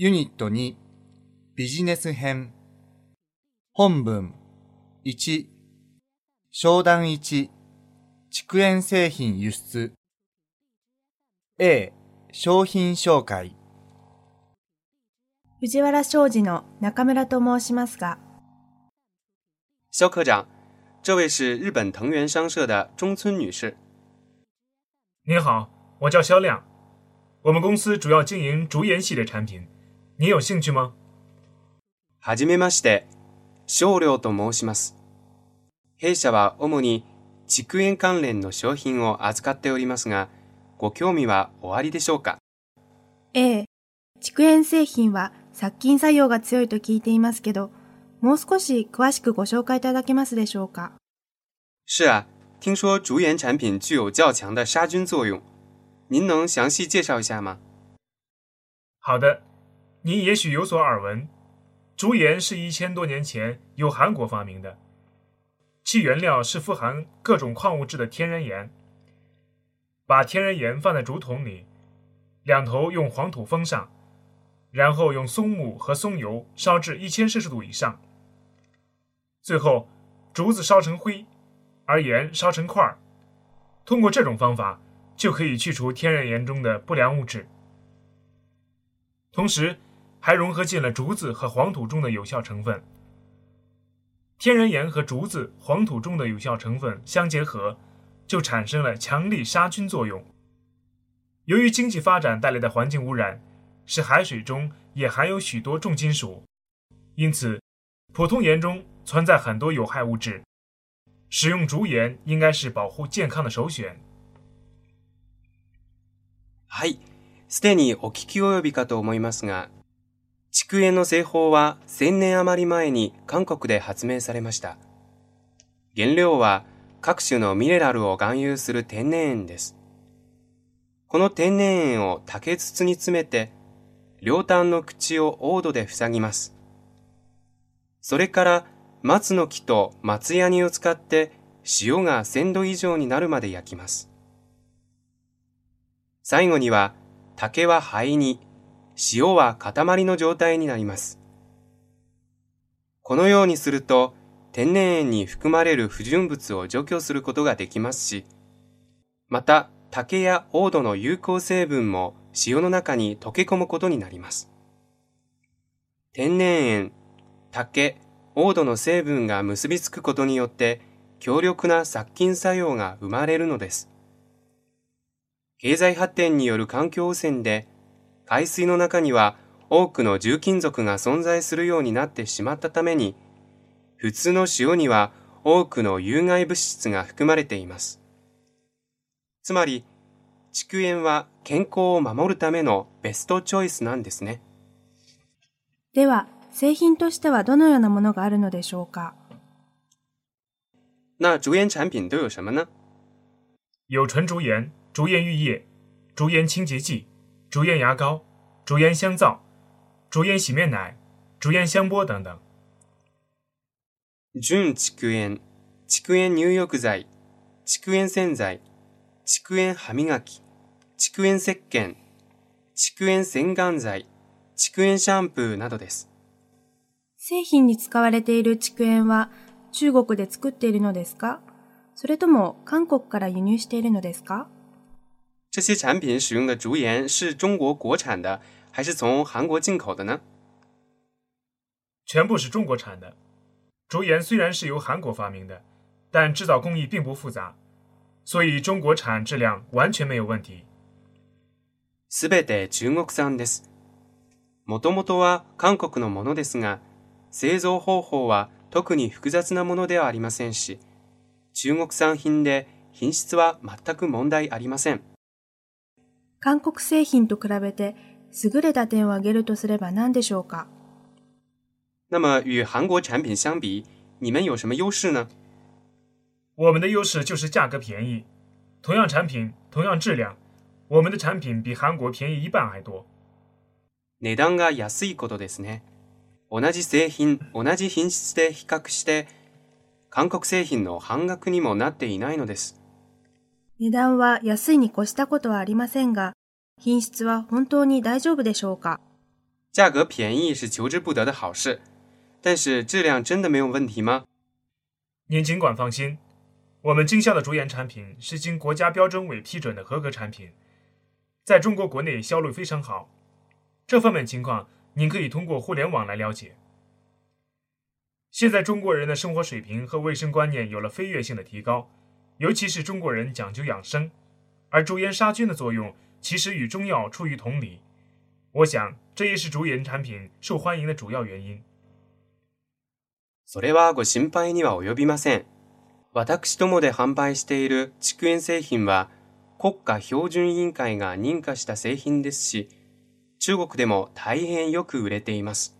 ユニット2ビジネス編。本文。1商談1畜園製品輸出。A 商品紹介。藤原商事の中村と申しますが、肖科长，这位是日本藤原商社的中村女士。您好，我叫肖亮，我们公司主要经营竹盐系列产品，您有兴趣吗？はじめまして、少量と申します。弊社は主に畜園関連の商品を扱っておりますが、ご興味はおありでしょうか？A、畜塩製品は殺菌作用が強いと聞いていますけど、もう少し詳しくご紹介いただけますでしょうか？是啊，听说竹盐产品具有较强的杀菌作用，您能详细介绍一下吗？好的，您也许有所耳闻，竹盐是一千多年前由韩国发明的，其原料是富含各种矿物质的天然盐。把天然盐放在竹筒里，两头用黄土封上，然后用松木和松油烧至一千摄氏度以上，最后竹子烧成灰，而盐烧成块儿。通过这种方法，就可以去除天然盐中的不良物质。同时，还融合进了竹子和黄土中的有效成分。天然盐和竹子、黄土中的有效成分相结合，就产生了强力杀菌作用。由于经济发展带来的环境污染，使海水中也含有许多重金属，因此，普通盐中存在很多有害物质。使用竹盐应该是保护健康的首选。はい、すでにお聞き及びかと思いますが、 竹塩の製法は1000年余り前に韓国で発明されました。原料は各種のミネラルを含有する天然塩です。この天然塩を竹筒に詰めて、両端の口をオードで塞ぎます。それから松の木と松ヤニを使って塩が1000度以上になるまで焼きます。最後には竹は灰に、塩は塊の状態になります。このようにすると、天然塩に含まれる不純物を除去することができますし、また竹や黄土の有効成分も塩の中に溶け込むことになります。天然塩、竹、黄土の成分が結びつくことによって強力な殺菌作用が生まれるのです。経済発展による環境汚染で海水の中には多くの重金属が存在するようになってしまったために普通の塩には多くの有害物質が含まれています。つまり、竹塩は健康を守るためのベストチョイスなんですね。では、製品としてはどのようなものがあるのでしょうか？那竹盐产品都有什么呢？有纯竹盐、竹盐浴液、竹盐清洁剂、竹盐牙膏、竹盐香皂、竹盐洗面奶、竹盐香波等等。純竹塩、竹塩入浴剤、竹塩洗剤、竹塩歯磨き、竹塩石鹸、竹塩洗顔剤、竹塩シャンプーなどです。製品に使われている竹塩は中国で作っているのですか？それとも韓国から輸入しているのですか？这些产品使用的竹盐是中国国产的，还是从韩国进口的呢？全部是中国产的。竹盐虽然是由韩国发明的，但制造工艺并不复杂，所以中国产质量完全没有问题。すべて中国産です。もともとは韓国のものですが、製造方法は特に複雑なものではありませんし、中国産品で品質は全く問題ありません。 韓国製品と比べて優れた点を挙げるとすれば何でしょうか？那么与韩国产品相比，你们有什么优势呢？我们的优势就是价格便宜，同样产品，同样质量，我们的产品比韩国便宜一半还多。値段が安いことですね。同じ製品、同じ品質で比較して、韓国製品の半額にもなっていないのです。値段は安いに越したことはありませんが、品質は本当に大丈夫でしょうか 价格便宜是求之不得的好事，但是质量真的没有问题吗？您尽管放心，我们经销的竹盐产品是经国家标准委批准的合格产品，在中国国内销路非常好。这方面情况，您可以通过互联网来了解。现在中国人的生活水平和卫生观念有了飞跃性的提高， 尤其是中国人讲究养生，而竹盐杀菌的作用其实与中药出于同理。我想这也是竹盐产品受欢迎的主要原因。それはご心配には及びません。私どもで販売している竹塩製品は国家標準委員会が認可した製品ですし、中国でも大変よく売れています。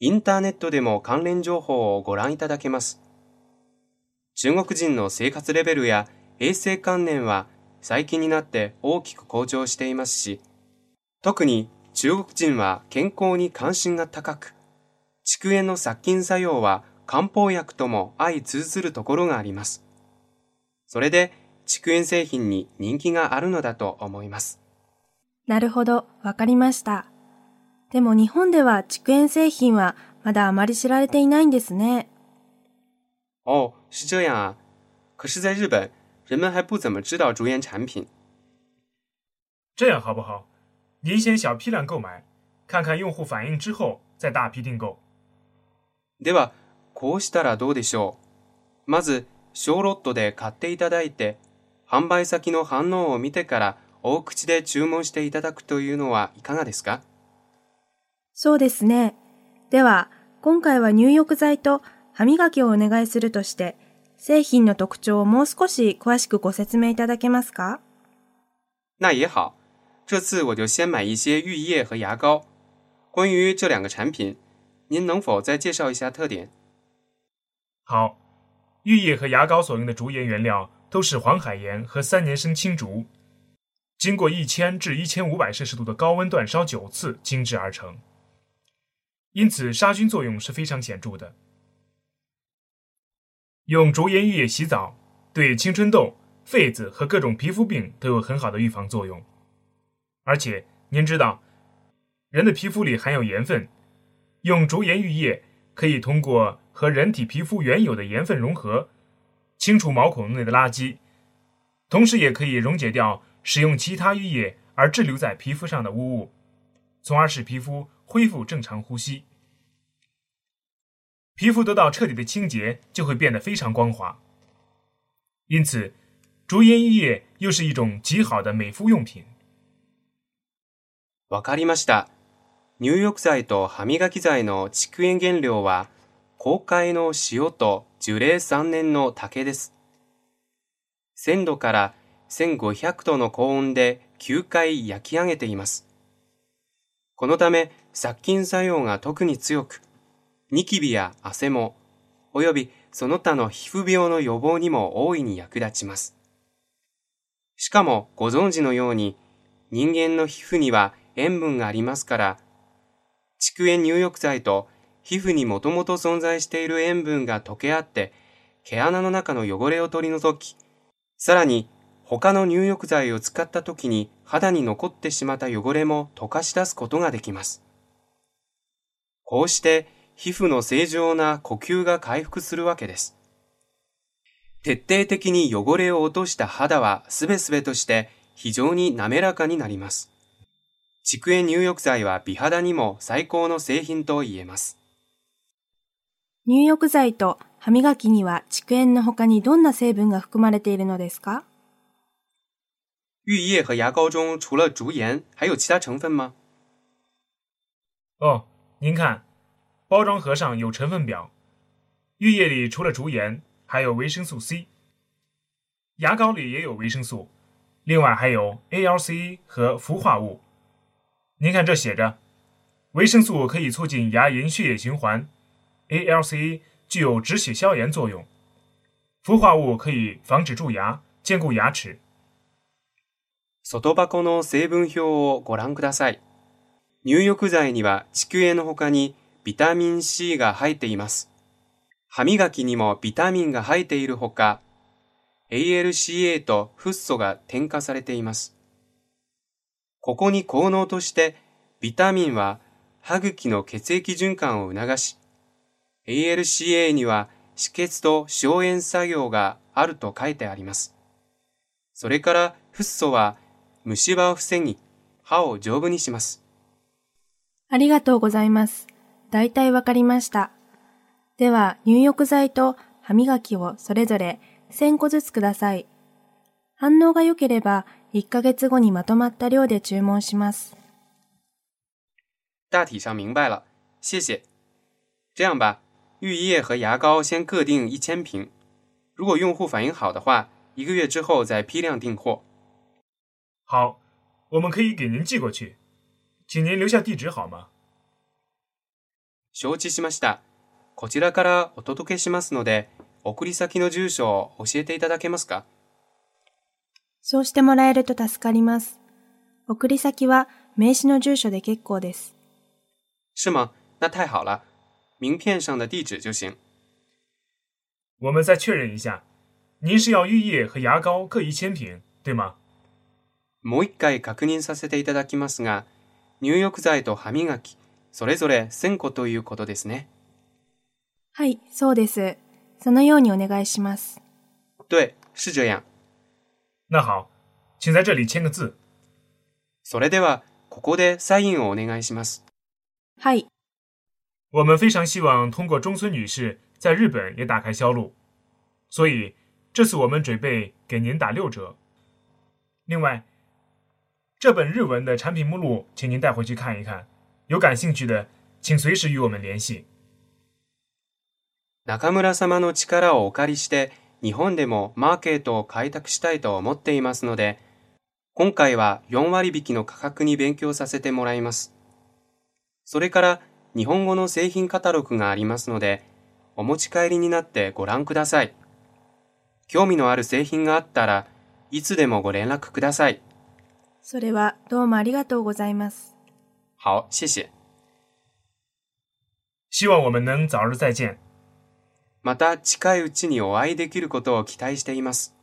インターネットでも関連情報をご覧いただけます。中国人の生活レベルや衛生観念は最近になって大きく向上していますし、特に中国人は健康に関心が高く、竹塩の殺菌作用は漢方薬とも相通ずるところがあります。それで竹塩製品に人気があるのだと思います。なるほど、わかりました。でも日本では竹塩製品はまだあまり知られていないんですね。哦，是这样啊。可是，在日本，人们还不怎么知道竹盐产品。这样好不好？您先小批量购买，看看用户反应之后再大批订购。では、こうしたらどうでしょう？まず、小ロットで買っていただいて、販売先の反応を見てから大口で注文していただくというのはいかがですか？そうですね。では、今回は入浴剤と歯磨きをお願いするとして、製品の特徴をもう少し詳しくご説明いただけますか那也好。这次我就先买一些浴液和牙膏。关于这两个产品，您能否再介绍一下特点？好，浴液和牙膏所用的竹盐原料都是黄海盐和三年生青竹。经过一千至一千五百摄氏度的高温煅烧九次精制而成，因此杀菌作用是非常显著的。 用竹盐浴液洗澡，对青春痘、痱子和各种皮肤病都有很好的预防作用。而且您知道，人的皮肤里含有盐分，用竹盐浴液可以通过和人体皮肤原有的盐分融合，清除毛孔内的垃圾，同时也可以溶解掉。使用其他浴液而滞留在皮肤上的污物，从而使皮肤恢复正常呼吸。皮肤得到彻底的清洁，就会变得非常光滑。因此，竹盐浴液又是一种极好的美肤用品。わかりました。入浴剤と歯磨き剤の竹塩原料は公開の塩と樹齢3年の竹です。鮮度から1500度の高温で9回焼き上げています。このため殺菌作用が特に強く、ニキビや汗も、およびその他の皮膚病の予防にも大いに役立ちます。しかもご存知のように、人間の皮膚には塩分がありますから、竹塩入浴剤と皮膚にもともと存在している塩分が溶け合って、毛穴の中の汚れを取り除き、さらに他の入浴剤を使った時に肌に残ってしまった汚れも溶かし出すことができます。こうして皮膚の正常な呼吸が回復するわけです。徹底的に汚れを落とした肌はすべすべとして非常に滑らかになります。竹塩入浴剤は美肌にも最高の製品と言えます。入浴剤と歯磨きには竹塩の他にどんな成分が含まれているのですか？浴液和牙膏中除了竹盐，还有其他成分吗？哦，您看，包装盒上有成分表。浴液里除了竹盐，还有维生素 C。牙膏里也有维生素，另外还有 ALC 和氟化物。您看这写着，维生素可以促进牙龈血液循环，ALC 具有止血消炎作用，氟化物可以防止蛀牙，坚固牙齿。外箱の成分表をご覧ください。入浴剤には地球の他に ビタミン C が入っています。歯磨きにもビタミンが入っているほか、ALCA とフッ素が添加されています。ここに効能としてビタミンは歯茎の血液循環を促し、ALCA には止血と消炎作用があると書いてあります。それからフッ素は虫歯を防ぎ、歯を丈夫にします。ありがとうございます。だいたいわかりました。では、入浴剤と歯磨きをそれぞれ1000個ずつください。反応が良ければ1ヶ月後にまとまった量で注文します。大体上明白了，谢谢。这样吧，浴液和牙膏先各订一千瓶。如果用户反应好的话，一个月之后再批量订货。好，我们可以给您寄过去，请您留下地址好吗？承知しました。こちらからお届けしますので、送り先の住所を教えていただけますか？そうしてもらえると助かります。送り先は名刺の住所で結構です。是吗？那太好了。名片上的地址就行。我们再确认一下，您是要浴液和牙膏各一千瓶，对吗？もう一回確認させていただきますが、入浴剤と歯磨き、それぞれ1000個ということですね。はい、そうです。そのようにお願いします。对，是这样。那好，请在这里签个字。それでは、ここでサインをお願いします。はい。我们非常希望通过中村女士在日本也打开销路，所以这次我们准备给您打六折。另外，这本日文的产品目录，请您带回去看一看。有感兴趣的，请随时与我们联系。中村様の力をお借りして、日本でもマーケットを開拓したいと思っていますので、今回は4割引きの価格に勉強させてもらいます。それから日本語の製品カタログがありますので、お持ち帰りになってご覧ください。興味のある製品があったらいつでもご連絡ください。それはどうもありがとうございます。好，谢谢。希望我们能早日再见。また近いうちにお会いできることを期待しています。